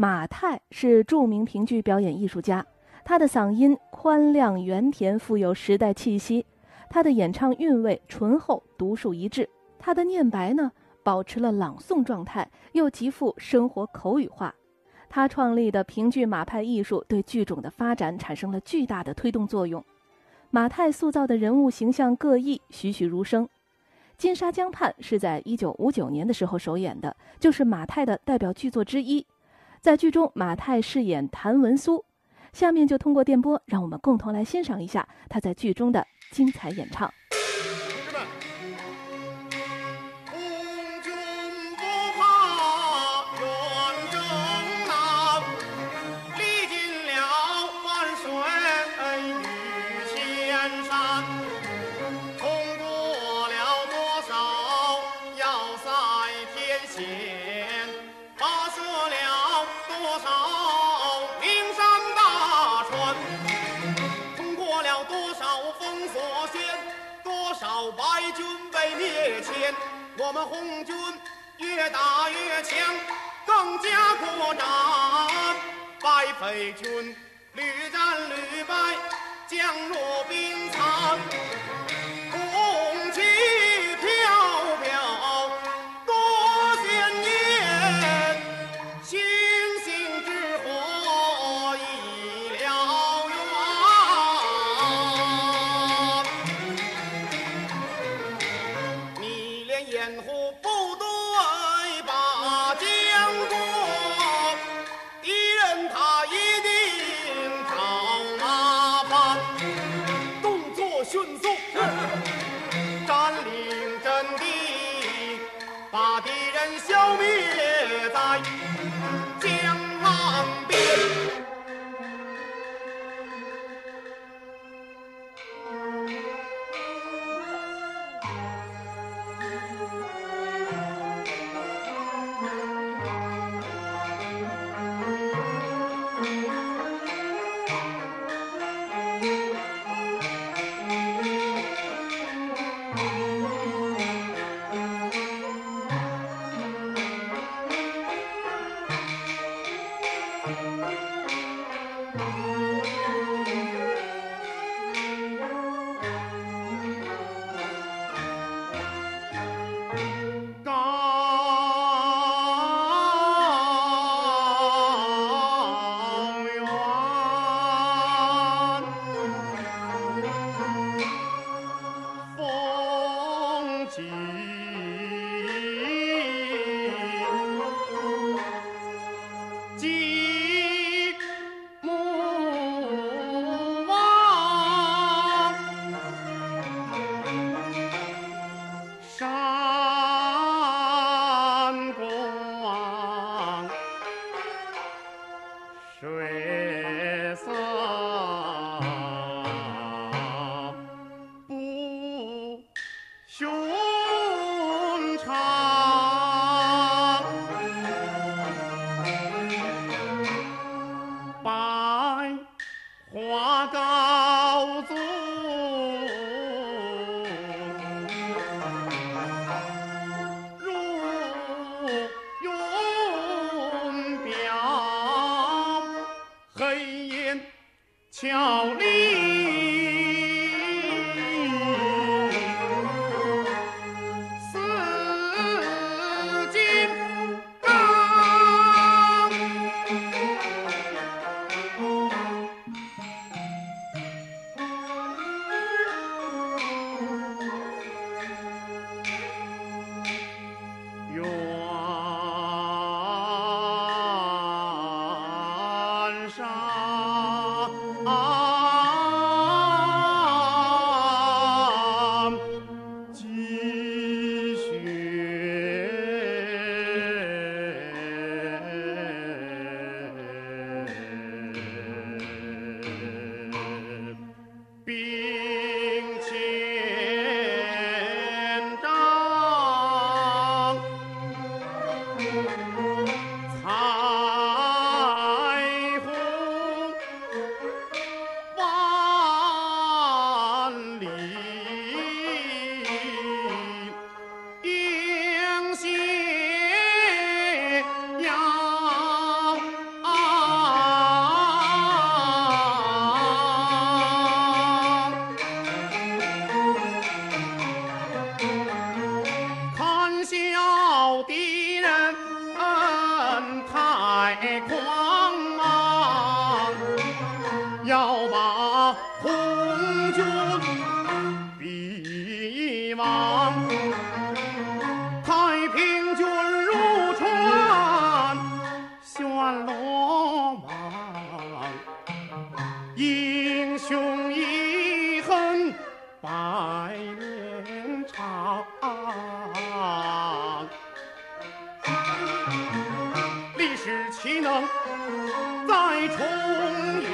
马太是著名评剧表演艺术家，他的嗓音宽亮圆甜，富有时代气息；他的演唱韵味醇厚，独树一帜；他的念白呢，保持了朗诵状态，又极富生活口语化。他创立的评剧马派艺术对剧种的发展产生了巨大的推动作用。马太塑造的人物形象各异，栩栩如生。《金沙江畔》是在一九五九年的时候首演的，就是马太的代表剧作之一。在剧中，马太饰演谭文苏，下面就通过电波，让我们共同来欣赏一下他在剧中的精彩演唱。同志们，红军不怕远征难，历尽了万水千山，通过了多少要塞天险。少名山大川通过了多少封锁线多少白军被灭前我们红军越打越强更加果敢白匪军屡战屡败将若兵残。啊。红军逼亡。太平军入川，旋罗网，英雄遗恨百年长。历史岂能再重演